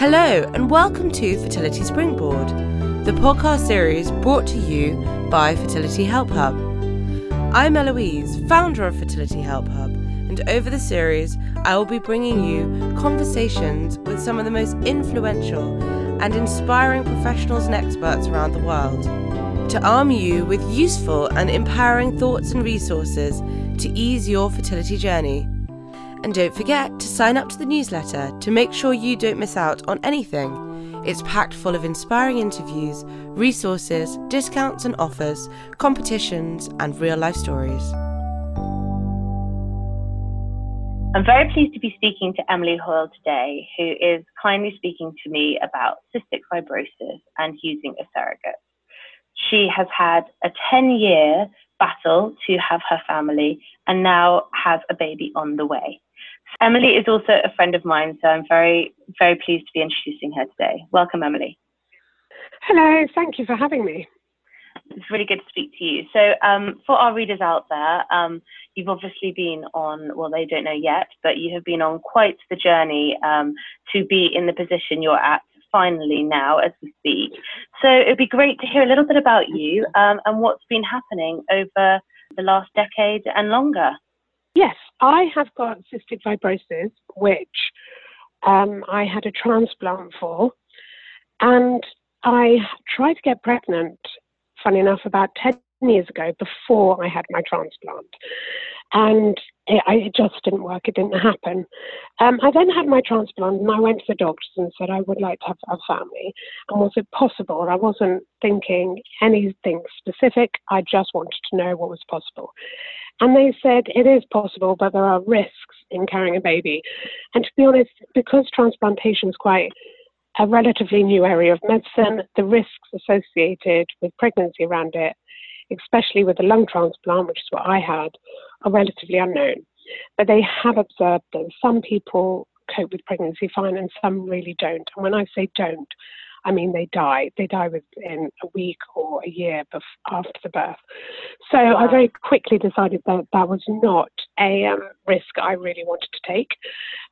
Hello, and welcome to Fertility Springboard, the podcast series brought to you by Fertility Help Hub. I'm Eloise, founder of Fertility Help Hub, and over the series, I will be bringing you conversations with some of the most influential and inspiring professionals and experts around the world to arm you with useful and empowering thoughts and resources to ease your fertility journey. And don't forget to sign up to the newsletter to make sure you don't miss out on anything. It's packed full of inspiring interviews, resources, discounts and offers, competitions, and real life stories. I'm very pleased to be speaking to Emily Hoyle today, who is kindly speaking to me about cystic fibrosis and using a surrogate. She has had a 10 year battle to have her family and now has a baby on the way. Emily is also a friend of mine, so I'm very, very pleased to be introducing her today. Welcome, Emily. Hello, thank you for having me. It's really good to speak to you. So, um, for our readers out there, um, you've obviously been on, well, they don't know yet, but you have been on quite the journey um, to be in the position you're at finally now as we speak. So, it'd be great to hear a little bit about you um, and what's been happening over the last decade and longer. Yes, I have got cystic fibrosis, which um, I had a transplant for, and I tried to get pregnant, funny enough, about 10 years ago before I had my transplant. And it, it just didn't work, it didn't happen. Um, I then had my transplant and I went to the doctors and said I would like to have a family. And was it possible? I wasn't thinking anything specific, I just wanted to know what was possible. And they said it is possible, but there are risks in carrying a baby. And to be honest, because transplantation is quite a relatively new area of medicine, the risks associated with pregnancy around it, especially with the lung transplant, which is what I had, are relatively unknown. But they have observed that some people cope with pregnancy fine and some really don't. And when I say don't, I mean, they die. They die within a week or a year bef- after the birth. So wow. I very quickly decided that that was not a um, risk I really wanted to take.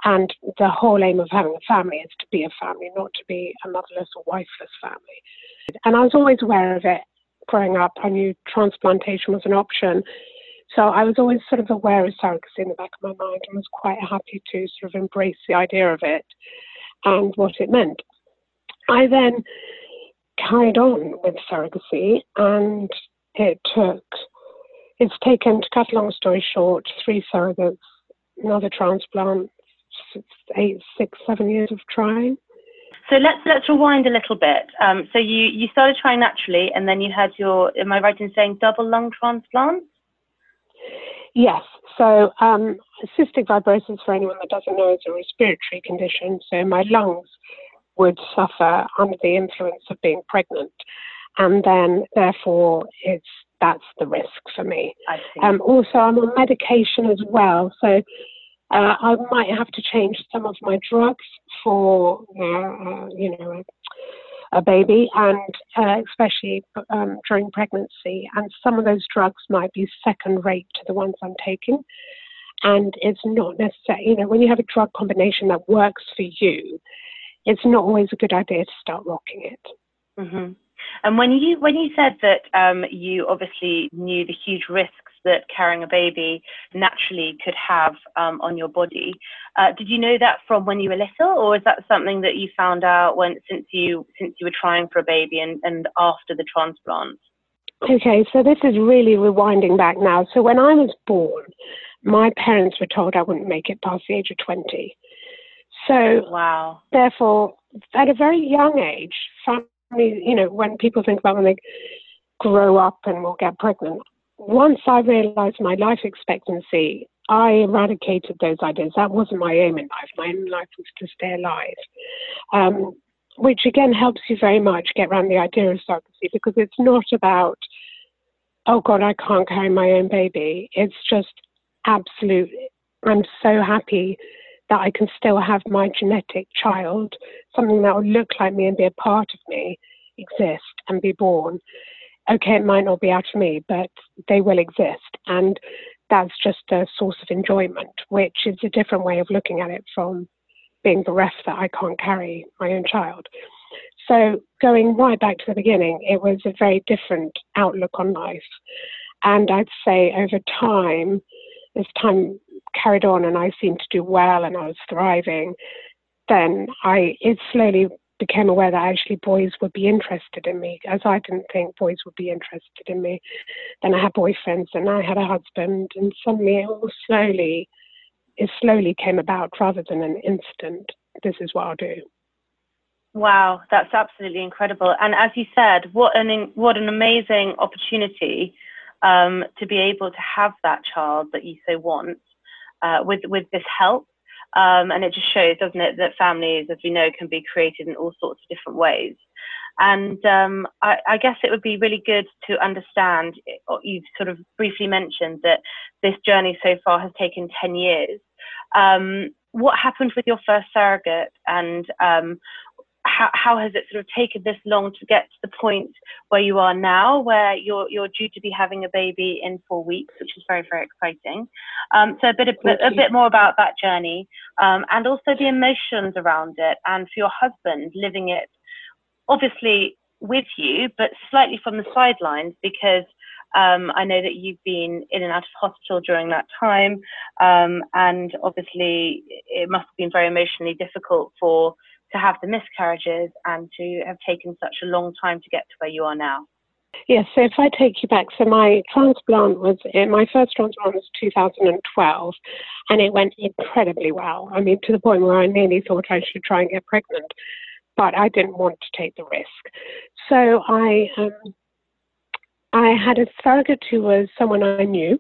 And the whole aim of having a family is to be a family, not to be a motherless or wifeless family. And I was always aware of it growing up. I knew transplantation was an option. So I was always sort of aware of surrogacy in the back of my mind and was quite happy to sort of embrace the idea of it and what it meant. I then carried on with surrogacy, and it took, it's taken, to cut a long story short, three surrogates, another transplant, six, eight, six, seven years of trying. So let's let's rewind a little bit. Um, so you you started trying naturally, and then you had your. Am I right in saying double lung transplant? Yes. So um, cystic fibrosis, for anyone that doesn't know, is a respiratory condition. So my lungs would suffer under the influence of being pregnant. And then, therefore, it's that's the risk for me. Um, also, I'm on medication as well, so uh, I might have to change some of my drugs for, uh, uh, you know, a, a baby, and uh, especially um, during pregnancy. And some of those drugs might be second rate to the ones I'm taking. And it's not necessary, you know, when you have a drug combination that works for you, it's not always a good idea to start rocking it. Mm-hmm. And when you when you said that um, you obviously knew the huge risks that carrying a baby naturally could have um, on your body, uh, did you know that from when you were little, or is that something that you found out when since you since you were trying for a baby and, and after the transplant? Okay, so this is really rewinding back now. So when I was born, my parents were told I wouldn't make it past the age of twenty. So, wow. Therefore, at a very young age, families, you know, when people think about when they grow up and will get pregnant, once I realized my life expectancy, I eradicated those ideas. That wasn't my aim in life. My aim in life was to stay alive. Um, which again helps you very much get around the idea of surrogacy because it's not about, oh God, I can't carry my own baby. It's just absolute. I'm so happy that I can still have my genetic child, something that will look like me and be a part of me, exist and be born. Okay, it might not be out of me, but they will exist. And that's just a source of enjoyment, which is a different way of looking at it from being bereft that I can't carry my own child. So going right back to the beginning, it was a very different outlook on life. And I'd say over time, as time carried on and I seemed to do well and I was thriving, then I it slowly became aware that actually boys would be interested in me, as I didn't think boys would be interested in me. Then I had boyfriends, and I had a husband, and suddenly it all slowly, it slowly came about rather than an instant. This is what I'll do. Wow, that's absolutely incredible. And as you said, what an what an amazing opportunity um, to be able to have that child that you so want uh, with with this help. Um, and it just shows, doesn't it, that families, as we know, can be created in all sorts of different ways. And um, I, I, guess it would be really good to understand. You've sort of briefly mentioned that this journey so far has taken 10 years. Um, what happened with your first surrogate, and um, how, how has it sort of taken this long to get to the point where you are now, where you're you're due to be having a baby in four weeks, which is very very exciting. Um, so a bit of, a bit more about that journey, um, and also the emotions around it, and for your husband living it, obviously with you, but slightly from the sidelines because. Um, I know that you've been in and out of hospital during that time, um, and obviously it must have been very emotionally difficult for to have the miscarriages and to have taken such a long time to get to where you are now? Yes, so if I take you back, so my transplant was, eh, my first transplant was 2012, and it went incredibly well. I mean, to the point where I nearly thought I should try and get pregnant, but I didn't want to take the risk. So I, um, I had a surrogate who was someone I knew.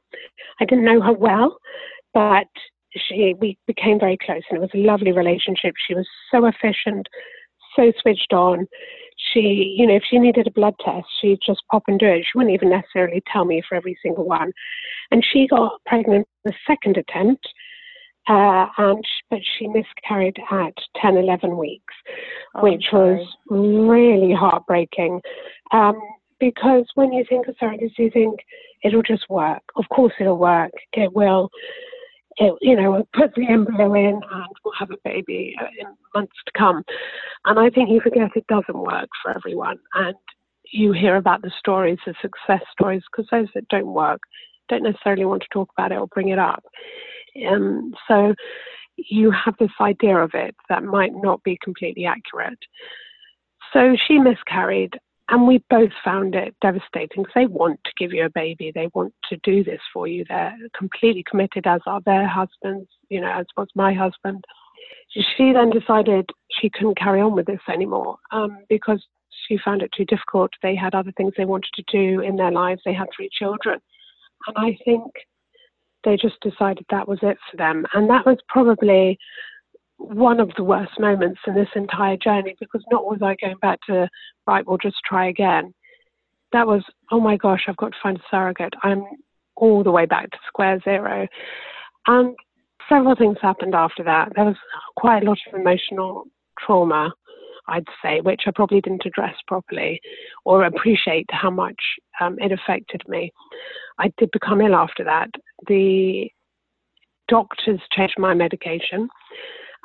I didn't know her well, but she we became very close and it was a lovely relationship. She was so efficient so switched on. She you know if she needed a blood test she'd just pop and do it. She wouldn't even necessarily tell me for every single one. And she got pregnant the second attempt uh, and but she miscarried at 10 11 weeks oh, which was really heartbreaking. Um, because when you think of surrogacy you think it'll just work. Of course it'll work. It will you know, put the embryo in and we'll have a baby in months to come. And I think you forget it doesn't work for everyone. And you hear about the stories, the success stories, because those that don't work don't necessarily want to talk about it or bring it up. Um, so you have this idea of it that might not be completely accurate. So she miscarried, and we both found it devastating because they want to give you a baby. They want to do this for you. They're completely committed, as are their husbands, you know, as was my husband. She then decided she couldn't carry on with this anymore um, because she found it too difficult. They had other things they wanted to do in their lives. They had three children. And I think they just decided that was it for them. And that was probably one of the worst moments in this entire journey because not was I going back to, right, we'll just try again. That was, oh my gosh, I've got to find a surrogate. I'm all the way back to square zero. And several things happened after that. There was quite a lot of emotional trauma, I'd say, which I probably didn't address properly or appreciate how much um, it affected me. I did become ill after that. The doctors changed my medication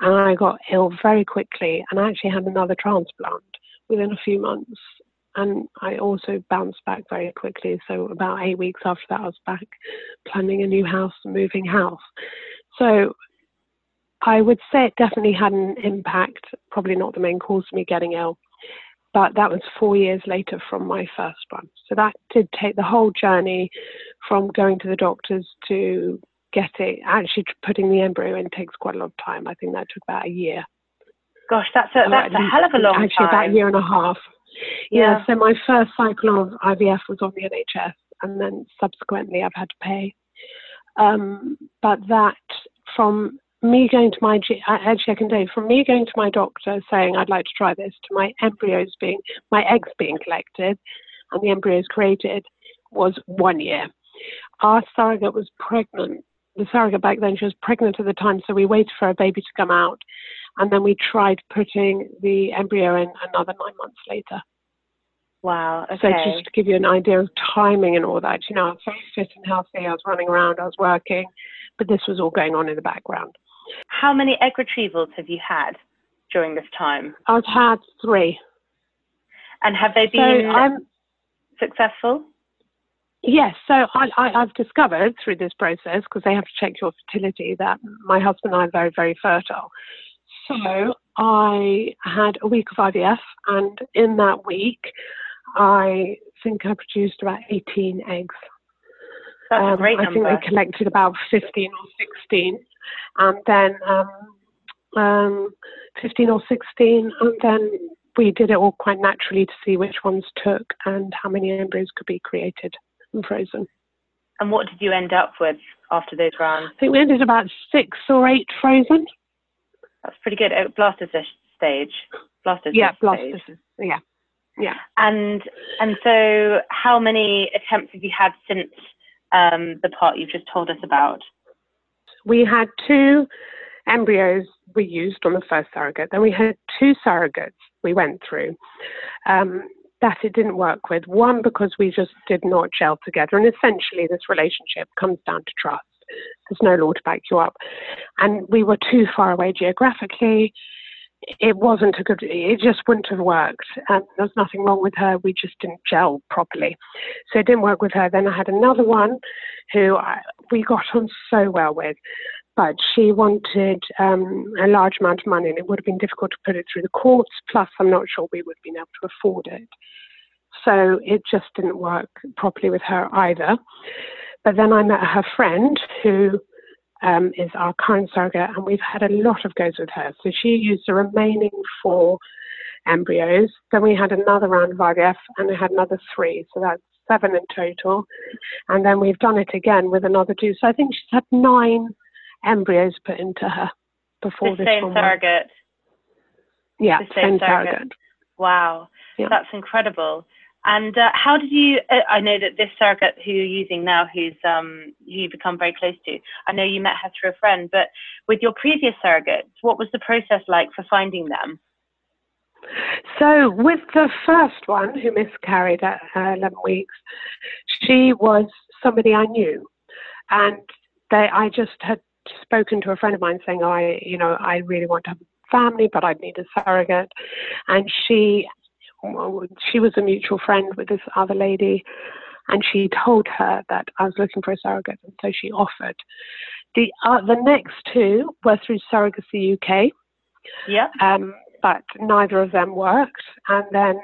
and I got ill very quickly and I actually had another transplant within a few months. And I also bounced back very quickly. So, about eight weeks after that, I was back planning a new house moving house. So, I would say it definitely had an impact, probably not the main cause of me getting ill, but that was four years later from my first one. So that did take the whole journey from going to the doctors to getting actually putting the embryo in takes quite a lot of time. I think that took about a year. Gosh, that's a, that's a hell of a long actually time. Actually, about a year and a half. Yeah. yeah. So my first cycle of IVF was on the NHS, and then subsequently I've had to pay. Um, but that from me going to my actually I can tell from me going to my doctor saying I'd like to try this to my embryos being my eggs being collected and the embryos created was one year. Our surrogate was pregnant the surrogate back then, she was pregnant at the time, so we waited for a baby to come out. And then we tried putting the embryo in another nine months later. Wow. Okay. So just to give you an idea of timing and all that, you know, I was very fit and healthy. I was running around, I was working, but this was all going on in the background. How many egg retrievals have you had during this time? I've had three. And have they been so successful? Yes, so I, I, have discovered through this process, because they have to check your fertility, that my husband and I are very, very fertile. So I had a week of IVF, and in that week, I think I produced about 18 eggs. That's um, a great I number. think they collected about 15 or 16, and then um, um, 15 or 16, and then we did it all quite naturally to see which ones took and how many embryos could be created and frozen. And what did you end up with after those rounds? I think we ended about six or eight frozen. That's pretty good. Oh, blastocyst stage. Blastocyst stage. yeah, blastocyst. Yeah, yeah. And and so, how many attempts have you had since um, the part you've just told us about? We had two embryos we used on the first surrogate. Then we had two surrogates we went through. Um, that it didn't work with. One, because we just did not gel together. And essentially, this relationship comes down to trust. There's no law to back you up. And we were too far away geographically. It wasn't a good, it just wouldn't have worked. And there was nothing wrong with her. We just didn't gel properly. So it didn't work with her. Then I had another one who I, we got on so well with but she wanted um, a large amount of money and it would have been difficult to put it through the courts. Plus, I'm not sure we would have been able to afford it. So it just didn't work properly with her either. But then I met her friend who um, is our current surrogate, and we've had a lot of goes with her. So she used the remaining four embryos. Then we had another round of IVF, and we had another three. So that's seven in total. And then we've done it again with another two. So I think she's had nine embryos put into her before the this same surrogate. Yeah, the same, same surrogate. surrogate. Wow, yeah. that's incredible. And uh, how did you? Uh, I know that this surrogate who you're using now, who's um, who you become very close to. I know you met her through a friend, but with your previous surrogates, what was the process like for finding them? So, with the first one who miscarried at uh, 11 weeks, she was somebody I knew, and they, I just had spoken to a friend of mine saying, I, you know, I really want to have a family, but I'd need a surrogate. And she, she was a mutual friend with this other lady, and she told her that I was looking for a surrogate, and so she offered. The uh, the next two were through Surrogacy UK. Yeah. Um, but neither of them worked, and then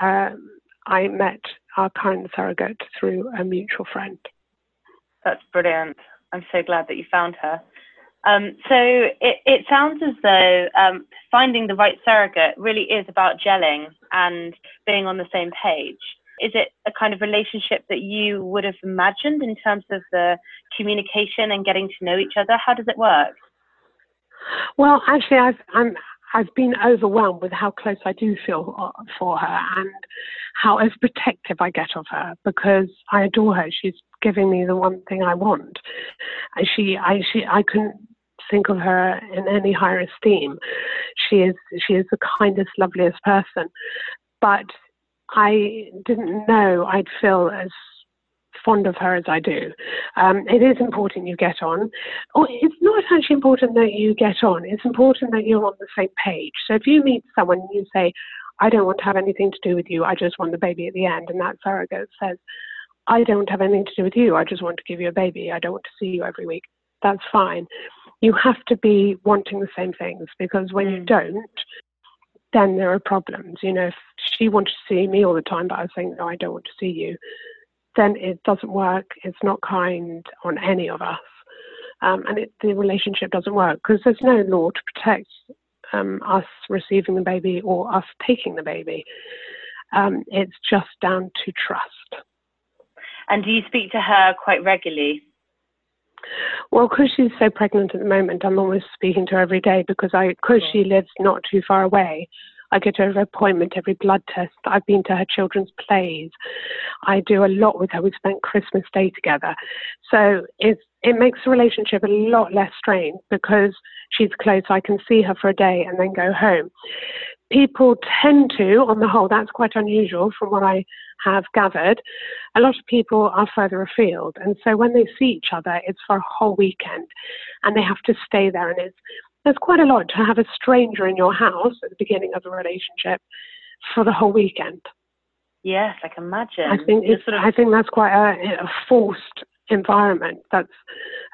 um, I met our current surrogate through a mutual friend. That's brilliant. I'm so glad that you found her. Um, so it, it sounds as though um, finding the right surrogate really is about gelling and being on the same page. Is it a kind of relationship that you would have imagined in terms of the communication and getting to know each other? How does it work? Well, actually, I've, I'm I've been overwhelmed with how close I do feel uh, for her and how overprotective I get of her because I adore her. She's giving me the one thing I want. She, I, she, I couldn't think of her in any higher esteem. She is, she is the kindest, loveliest person. But I didn't know I'd feel as fond of her as I do. Um, it is important you get on. Or it's not actually important that you get on. It's important that you're on the same page. So if you meet someone and you say, I don't want to have anything to do with you, I just want the baby at the end, and that surrogate says, I don't have anything to do with you, I just want to give you a baby, I don't want to see you every week, that's fine. You have to be wanting the same things because when you mm. don't, then there are problems. You know, if she wanted to see me all the time, but I was saying, no, I don't want to see you, then it doesn't work. It's not kind on any of us. Um, and it, the relationship doesn't work because there's no law to protect um, us receiving the baby or us taking the baby. Um, it's just down to trust. And do you speak to her quite regularly? Well, because she's so pregnant at the moment, I'm almost speaking to her every day because I, because she lives not too far away. I go to every appointment, every blood test. I've been to her children's plays. I do a lot with her. We spent Christmas Day together. So it's, it makes the relationship a lot less strained because she's close. I can see her for a day and then go home. People tend to, on the whole, that's quite unusual from what I have gathered. A lot of people are further afield, and so when they see each other, it's for a whole weekend, and they have to stay there. And it's there's quite a lot to have a stranger in your house at the beginning of a relationship for the whole weekend. Yes, I can imagine. I think it's, sort of... I think that's quite a, a forced environment that's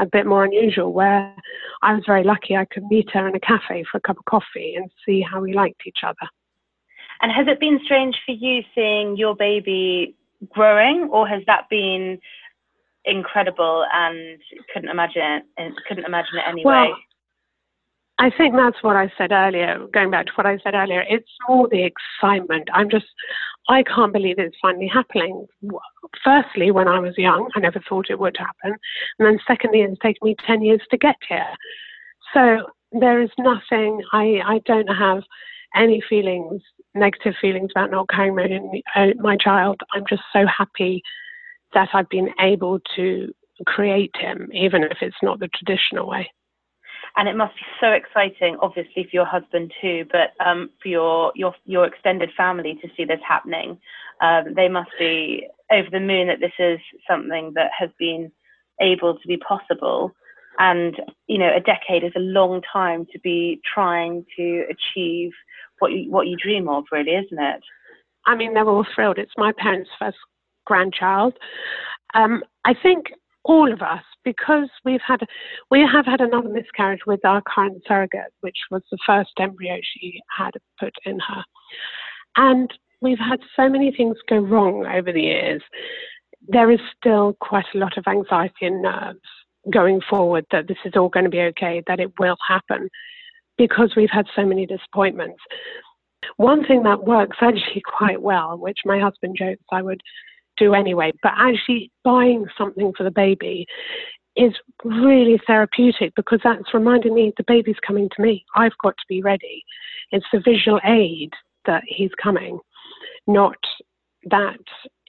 a bit more unusual where I was very lucky I could meet her in a cafe for a cup of coffee and see how we liked each other. And has it been strange for you seeing your baby growing or has that been incredible and couldn't imagine it couldn't imagine it anyway? Well, I think that's what I said earlier, going back to what I said earlier. It's more the excitement. I'm just, I can't believe it's finally happening. Firstly, when I was young, I never thought it would happen. And then secondly, it's taken me 10 years to get here. So there is nothing, I, I don't have any feelings, negative feelings about not carrying my, uh, my child. I'm just so happy that I've been able to create him, even if it's not the traditional way and it must be so exciting, obviously for your husband too, but um, for your your your extended family to see this happening. Um, they must be over the moon that this is something that has been able to be possible. And you know, a decade is a long time to be trying to achieve what you what you dream of, really, isn't it? I mean, they're all thrilled. It's my parents' first grandchild. Um, I think all of us because we've had we have had another miscarriage with our current surrogate, which was the first embryo she had put in her, and we've had so many things go wrong over the years. There is still quite a lot of anxiety and nerves going forward that this is all going to be okay, that it will happen, because we've had so many disappointments. One thing that works actually quite well, which my husband jokes I would do anyway. But actually buying something for the baby is really therapeutic because that's reminding me the baby's coming to me. I've got to be ready. It's the visual aid that he's coming, not that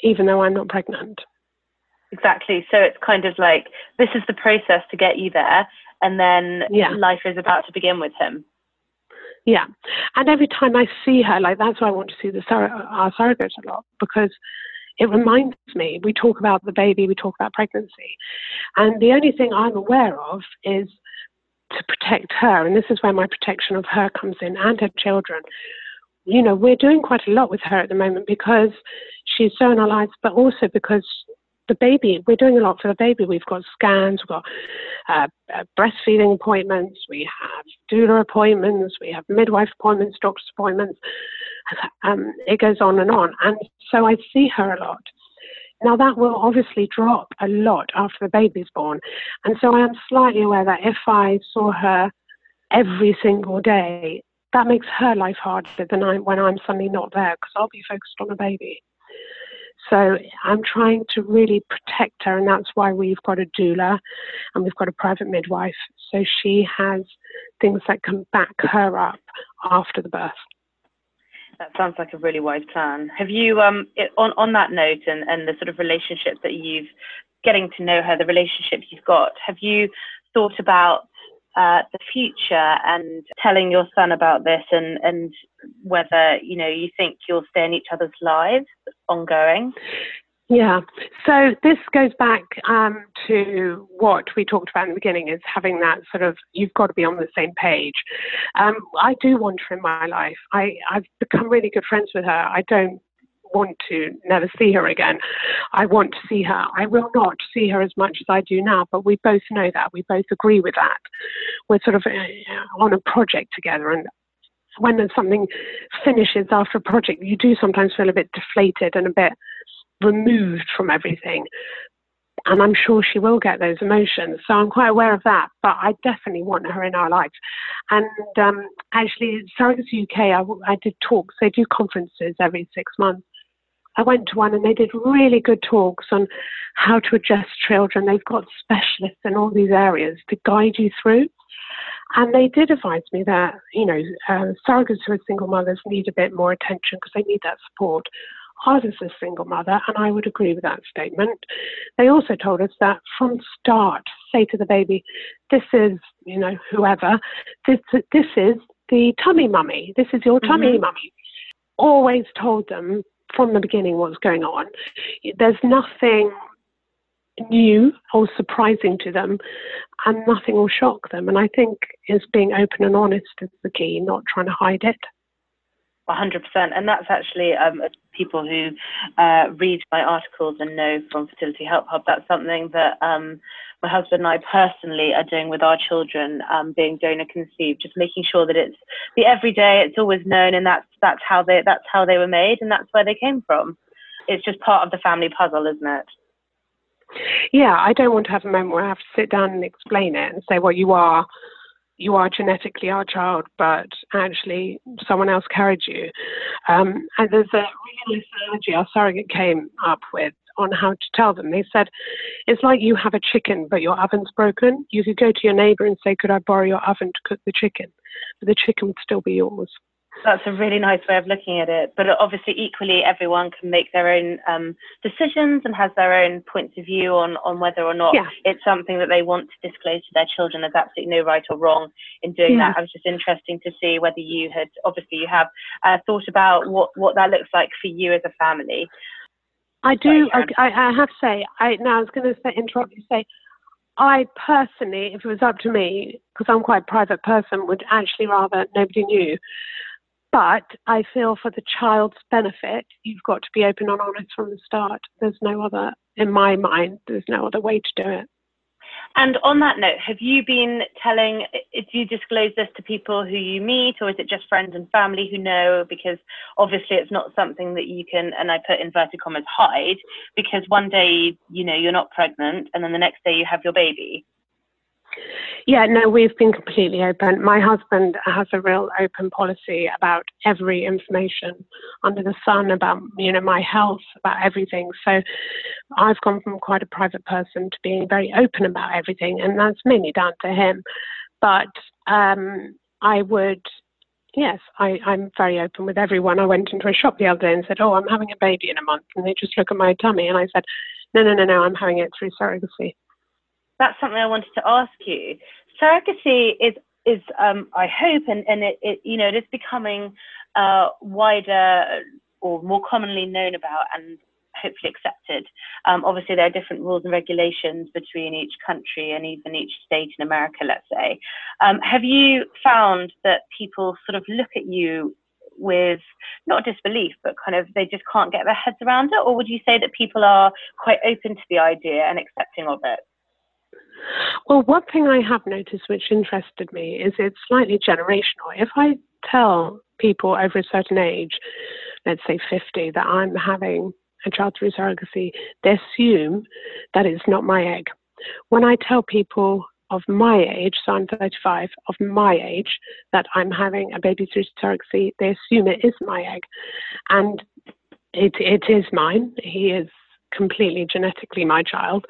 even though I'm not pregnant. Exactly. So it's kind of like this is the process to get you there, and then yeah. life is about to begin with him. Yeah, and every time I see her, like that's why I want to see the sur- our surrogate a lot because it reminds me, we talk about the baby, we talk about pregnancy. And the only thing I'm aware of is to protect her. And this is where my protection of her comes in and her children. You know, we're doing quite a lot with her at the moment because she's so in our lives, but also because the baby, we're doing a lot for the baby. We've got scans, we've got uh, uh, breastfeeding appointments, we have doula appointments, we have midwife appointments, doctor's appointments. Um, it goes on and on. And so I see her a lot. Now, that will obviously drop a lot after the baby's born. And so I am slightly aware that if I saw her every single day, that makes her life harder than I, when I'm suddenly not there because I'll be focused on a baby. So I'm trying to really protect her, and that's why we've got a doula and we've got a private midwife. So she has things that can back her up after the birth. That sounds like a really wise plan. Have you, um, it, on on that note, and and the sort of relationship that you've getting to know her, the relationship you've got, have you thought about uh, the future and telling your son about this and, and whether you know you think you'll stay in each other's lives ongoing yeah so this goes back um, to what we talked about in the beginning is having that sort of you've got to be on the same page um, i do want her in my life I, i've become really good friends with her i don't want to never see her again. I want to see her. I will not see her as much as I do now, but we both know that. We both agree with that. We're sort of uh, on a project together, and when something finishes after a project, you do sometimes feel a bit deflated and a bit removed from everything. And I'm sure she will get those emotions. So I'm quite aware of that. But I definitely want her in our lives. And um, actually, Surrogacy UK, I, I did talks. They do conferences every six months. I went to one and they did really good talks on how to adjust children. They've got specialists in all these areas to guide you through. And they did advise me that, you know, uh, surrogates who are single mothers need a bit more attention because they need that support. I was a single mother, and I would agree with that statement. They also told us that from start, say to the baby, this is, you know, whoever, this, this is the tummy mummy. This is your tummy mm-hmm. mummy. Always told them from the beginning what's going on. There's nothing new or surprising to them, and nothing will shock them. And I think is being open and honest is the key, not trying to hide it. 100%. And that's actually um, people who uh, read my articles and know from Fertility Help Hub, that's something that um, my husband and I personally are doing with our children, um, being donor conceived, just making sure that it's the everyday, it's always known, and that's that's how they that's how they were made, and that's where they came from. It's just part of the family puzzle, isn't it? Yeah, I don't want to have a moment where I have to sit down and explain it and say, well, you are you are genetically our child, but actually someone else carried you. Um, and there's a really nice analogy our surrogate came up with on how to tell them. They said, it's like you have a chicken, but your oven's broken. You could go to your neighbor and say, could I borrow your oven to cook the chicken? But the chicken would still be yours. That's a really nice way of looking at it. But obviously, equally, everyone can make their own um, decisions and has their own points of view on, on whether or not yeah. it's something that they want to disclose to their children. There's absolutely no right or wrong in doing yeah. that. I was just interesting to see whether you had, obviously, you have uh, thought about what, what that looks like for you as a family. I do. I, I, have to say, I now I was going to say, interrupt you. Say, I personally, if it was up to me, because I'm quite a private person, would actually rather nobody knew. But I feel for the child's benefit, you've got to be open and honest from the start. There's no other, in my mind, there's no other way to do it. And on that note, have you been telling, do you disclose this to people who you meet, or is it just friends and family who know? Because obviously it's not something that you can, and I put inverted commas, hide, because one day, you know, you're not pregnant, and then the next day you have your baby. Yeah, no, we've been completely open. My husband has a real open policy about every information under the sun about you know my health, about everything. So I've gone from quite a private person to being very open about everything, and that's mainly down to him. But um, I would yes, I, I'm very open with everyone. I went into a shop the other day and said, Oh, I'm having a baby in a month. And they just look at my tummy. And I said, No, no, no, no, I'm having it through surrogacy that's something I wanted to ask you. Surrogacy is is um, I hope and and it, it, you know it is becoming uh, wider or more commonly known about and hopefully accepted. Um, obviously, there are different rules and regulations between each country and even each state in America, let's say. Um, have you found that people sort of look at you with not disbelief, but kind of they just can't get their heads around it? Or would you say that people are quite open to the idea and accepting of it? Well, one thing I have noticed which interested me is it's slightly generational. If I tell people over a certain age, let's say 50, that I'm having a child through surrogacy, they assume that it's not my egg. When I tell people of my age, so I'm 35, of my age, that I'm having a baby through surrogacy, they assume it is my egg. And it, it is mine. He is completely genetically my child.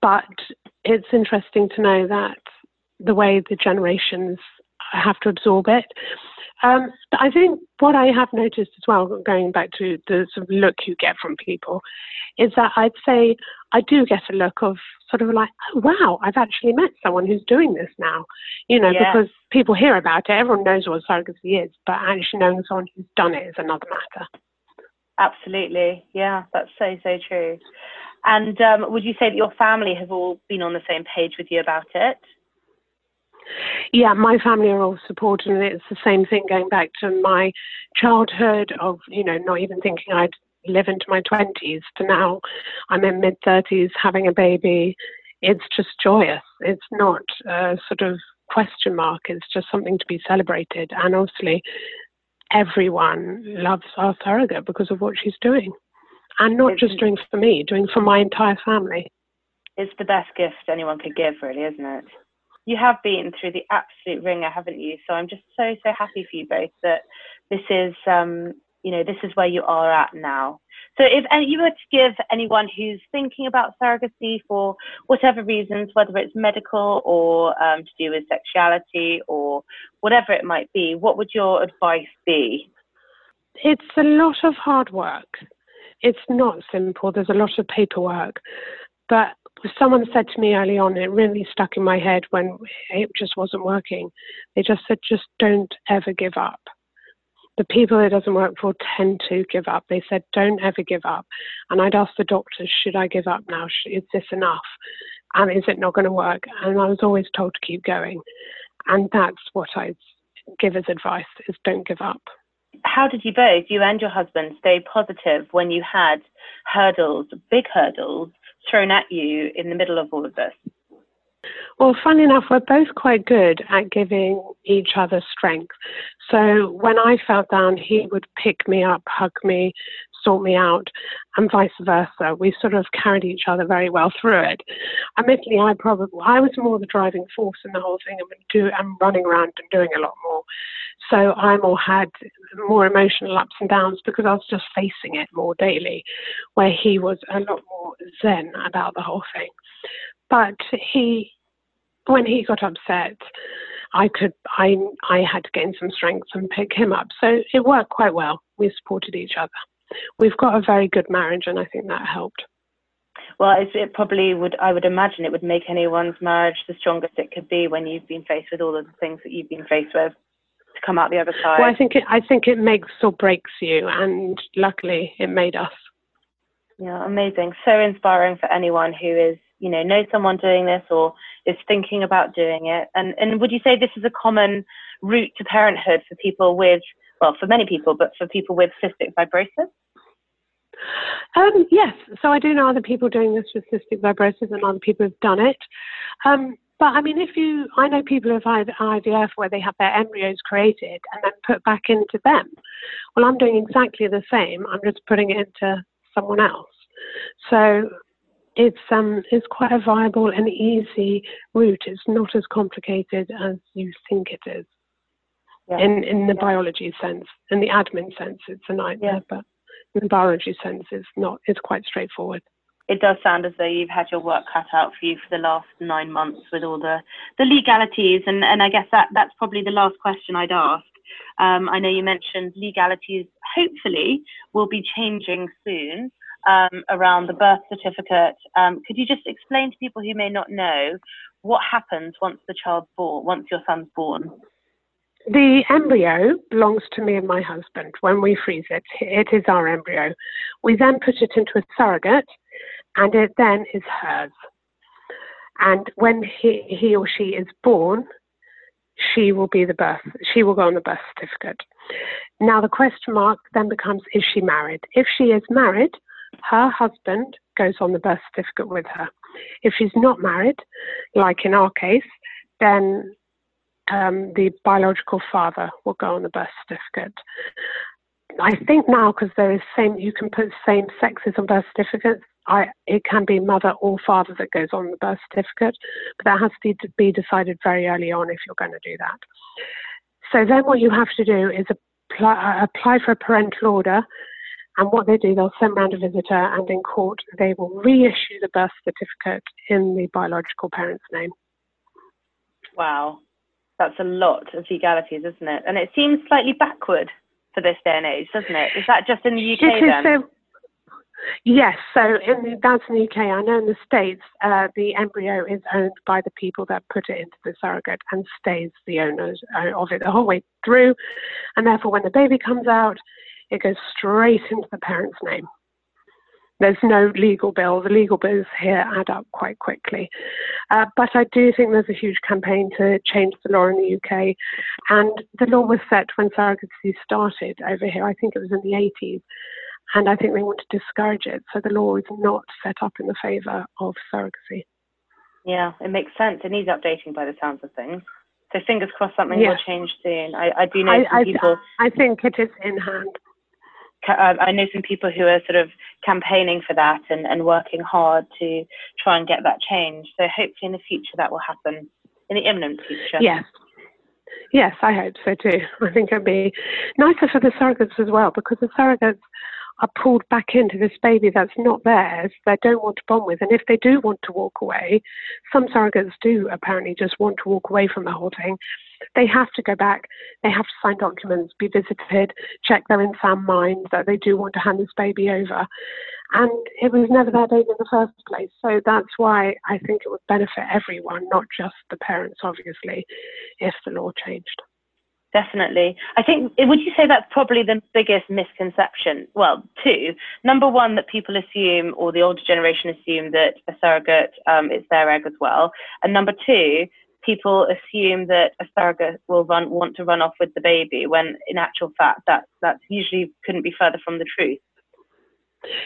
But it's interesting to know that the way the generations have to absorb it. Um, but I think what I have noticed as well, going back to the sort of look you get from people, is that I'd say I do get a look of sort of like, oh, wow, I've actually met someone who's doing this now. You know, yeah. because people hear about it, everyone knows what surrogacy is, but actually knowing someone who's done it is another matter. Absolutely. Yeah, that's so, so true. And um, would you say that your family have all been on the same page with you about it? Yeah, my family are all supporting it. It's the same thing going back to my childhood of, you know, not even thinking I'd live into my 20s to now I'm in mid 30s having a baby. It's just joyous. It's not a sort of question mark. It's just something to be celebrated. And obviously, everyone loves our surrogate because of what she's doing and not it's, just doing for me, doing for my entire family. It's the best gift anyone could give, really, isn't it? You have been through the absolute wringer, haven't you? So I'm just so so happy for you both that this is, um, you know, this is where you are at now. So if you were to give anyone who's thinking about surrogacy for whatever reasons, whether it's medical or um, to do with sexuality or whatever it might be, what would your advice be? It's a lot of hard work it's not simple. There's a lot of paperwork. But someone said to me early on, it really stuck in my head when it just wasn't working. They just said, just don't ever give up. The people it doesn't work for tend to give up. They said, don't ever give up. And I'd ask the doctors, should I give up now? Is this enough? And is it not going to work? And I was always told to keep going. And that's what I give as advice is don't give up. How did you both, you and your husband, stay positive when you had hurdles, big hurdles, thrown at you in the middle of all of this? Well, funny enough, we're both quite good at giving each other strength. So when I fell down, he would pick me up, hug me, sort me out, and vice versa. We sort of carried each other very well through it. Admittedly, I probably I was more the driving force in the whole thing. I'm, do, I'm running around and doing a lot more. So I more had more emotional ups and downs because I was just facing it more daily, where he was a lot more zen about the whole thing. But he, when he got upset, I could I I had to gain some strength and pick him up. So it worked quite well. We supported each other. We've got a very good marriage, and I think that helped. Well, it probably would. I would imagine it would make anyone's marriage the strongest it could be when you've been faced with all of the things that you've been faced with to come out the other side. Well, I think it. I think it makes or breaks you, and luckily, it made us. Yeah, amazing. So inspiring for anyone who is, you know, knows someone doing this or is thinking about doing it. And and would you say this is a common route to parenthood for people with, well, for many people, but for people with cystic fibrosis? Um, yes, so I do know other people doing this with cystic fibrosis and other people have done it. Um, but I mean, if you, I know people who've had IVF where they have their embryos created and then put back into them. Well, I'm doing exactly the same. I'm just putting it into someone else. So it's um it's quite a viable and easy route. It's not as complicated as you think it is. Yeah. In in the yeah. biology sense, in the admin sense, it's a nightmare, yeah. but in the biology sense, it's not. It's quite straightforward. It does sound as though you've had your work cut out for you for the last nine months with all the the legalities, and and I guess that that's probably the last question I'd ask. Um, I know you mentioned legalities. Hopefully, will be changing soon. Um, around the birth certificate. Um, could you just explain to people who may not know what happens once the child's born, once your son's born? The embryo belongs to me and my husband. When we freeze it, it is our embryo. We then put it into a surrogate, and it then is hers. And when he, he or she is born, she will be the birth, she will go on the birth certificate. Now, the question mark then becomes is she married? If she is married, her husband goes on the birth certificate with her. If she's not married, like in our case, then um, the biological father will go on the birth certificate. I think now, because there is same, you can put same sexes on birth certificates. I, it can be mother or father that goes on the birth certificate, but that has to be decided very early on if you're going to do that. So then, what you have to do is apply, apply for a parental order, and what they do, they'll send round a visitor, and in court they will reissue the birth certificate in the biological parent's name. Wow, that's a lot of legalities, isn't it? And it seems slightly backward for this day and age, doesn't it? Is that just in the UK then? So, yes, so in, that's in the UK. I know in the States, uh, the embryo is owned by the people that put it into the surrogate and stays the owners uh, of it the whole way through. And therefore, when the baby comes out, it goes straight into the parent's name. There's no legal bill. The legal bills here add up quite quickly. Uh, but I do think there's a huge campaign to change the law in the UK. And the law was set when surrogacy started over here. I think it was in the 80s. And I think they want to discourage it. So the law is not set up in the favour of surrogacy. Yeah, it makes sense. It needs updating by the sounds of things. So fingers crossed something will change soon. I, I do know I, some people. I think it is in hand. I know some people who are sort of campaigning for that and, and working hard to try and get that change. So hopefully in the future that will happen in the imminent future. Yes. Yes, I hope so too. I think it'd be nicer for the surrogates as well because the surrogates are pulled back into this baby that's not theirs, they don't want to bond with. And if they do want to walk away, some surrogates do apparently just want to walk away from the whole thing. They have to go back, they have to sign documents, be visited, check their in sound mind that they do want to hand this baby over. And it was never their baby in the first place. So that's why I think it would benefit everyone, not just the parents, obviously, if the law changed. Definitely. I think, would you say that's probably the biggest misconception? Well, two. Number one, that people assume, or the older generation assume, that a surrogate um, is their egg as well. And number two, people assume that a surrogate will run, want to run off with the baby, when in actual fact, that, that usually couldn't be further from the truth.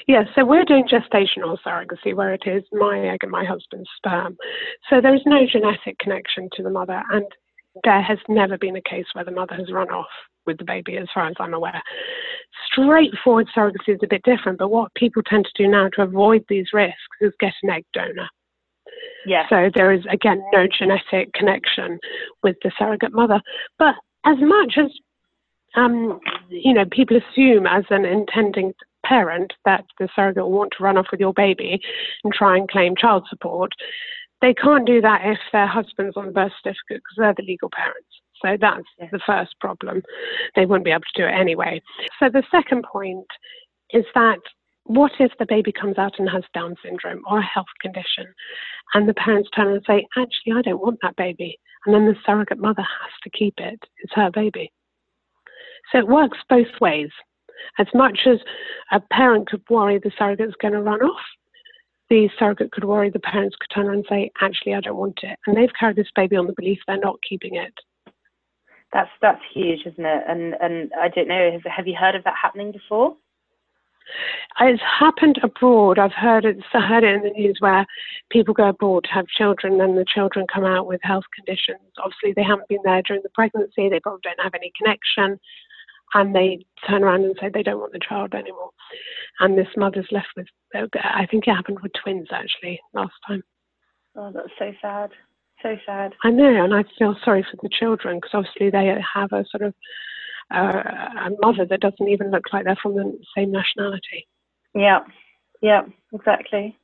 Yes, so we're doing gestational surrogacy where it is my egg and my husband's sperm. So there is no genetic connection to the mother, and there has never been a case where the mother has run off with the baby, as far as I'm aware. Straightforward surrogacy is a bit different, but what people tend to do now to avoid these risks is get an egg donor. Yeah. So there is again no genetic connection with the surrogate mother. But as much as um, you know, people assume as an intending parent that the surrogate will want to run off with your baby and try and claim child support. They can't do that if their husband's on the birth certificate because they're the legal parents. So that's yeah. the first problem. They wouldn't be able to do it anyway. So the second point is that what if the baby comes out and has Down syndrome or a health condition and the parents turn and say, actually, I don't want that baby. And then the surrogate mother has to keep it. It's her baby. So it works both ways. As much as a parent could worry the surrogate's going to run off, the surrogate could worry the parents could turn around and say, actually, I don't want it. And they've carried this baby on the belief they're not keeping it. That's that's huge, isn't it? And and I don't know, have, have you heard of that happening before? It's happened abroad. I've heard it, I heard it in the news where people go abroad to have children and the children come out with health conditions. Obviously, they haven't been there during the pregnancy, they probably don't have any connection, and they turn around and say they don't want the child anymore. And this mother's left with, I think it happened with twins actually last time. Oh, that's so sad. So sad. I know, and I feel sorry for the children because obviously they have a sort of uh, a mother that doesn't even look like they're from the same nationality. Yeah, yeah, exactly.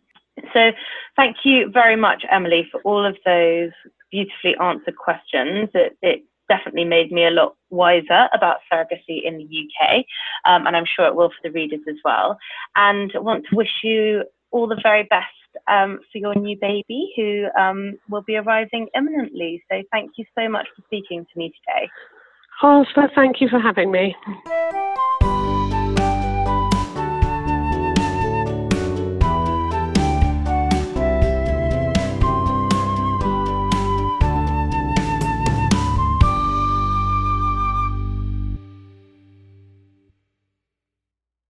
So, thank you very much, Emily, for all of those beautifully answered questions. It, it definitely made me a lot wiser about surrogacy in the UK, um, and I'm sure it will for the readers as well. And I want to wish you all the very best um, for your new baby who um, will be arriving imminently. So thank you so much for speaking to me today. Arthur, thank you for having me.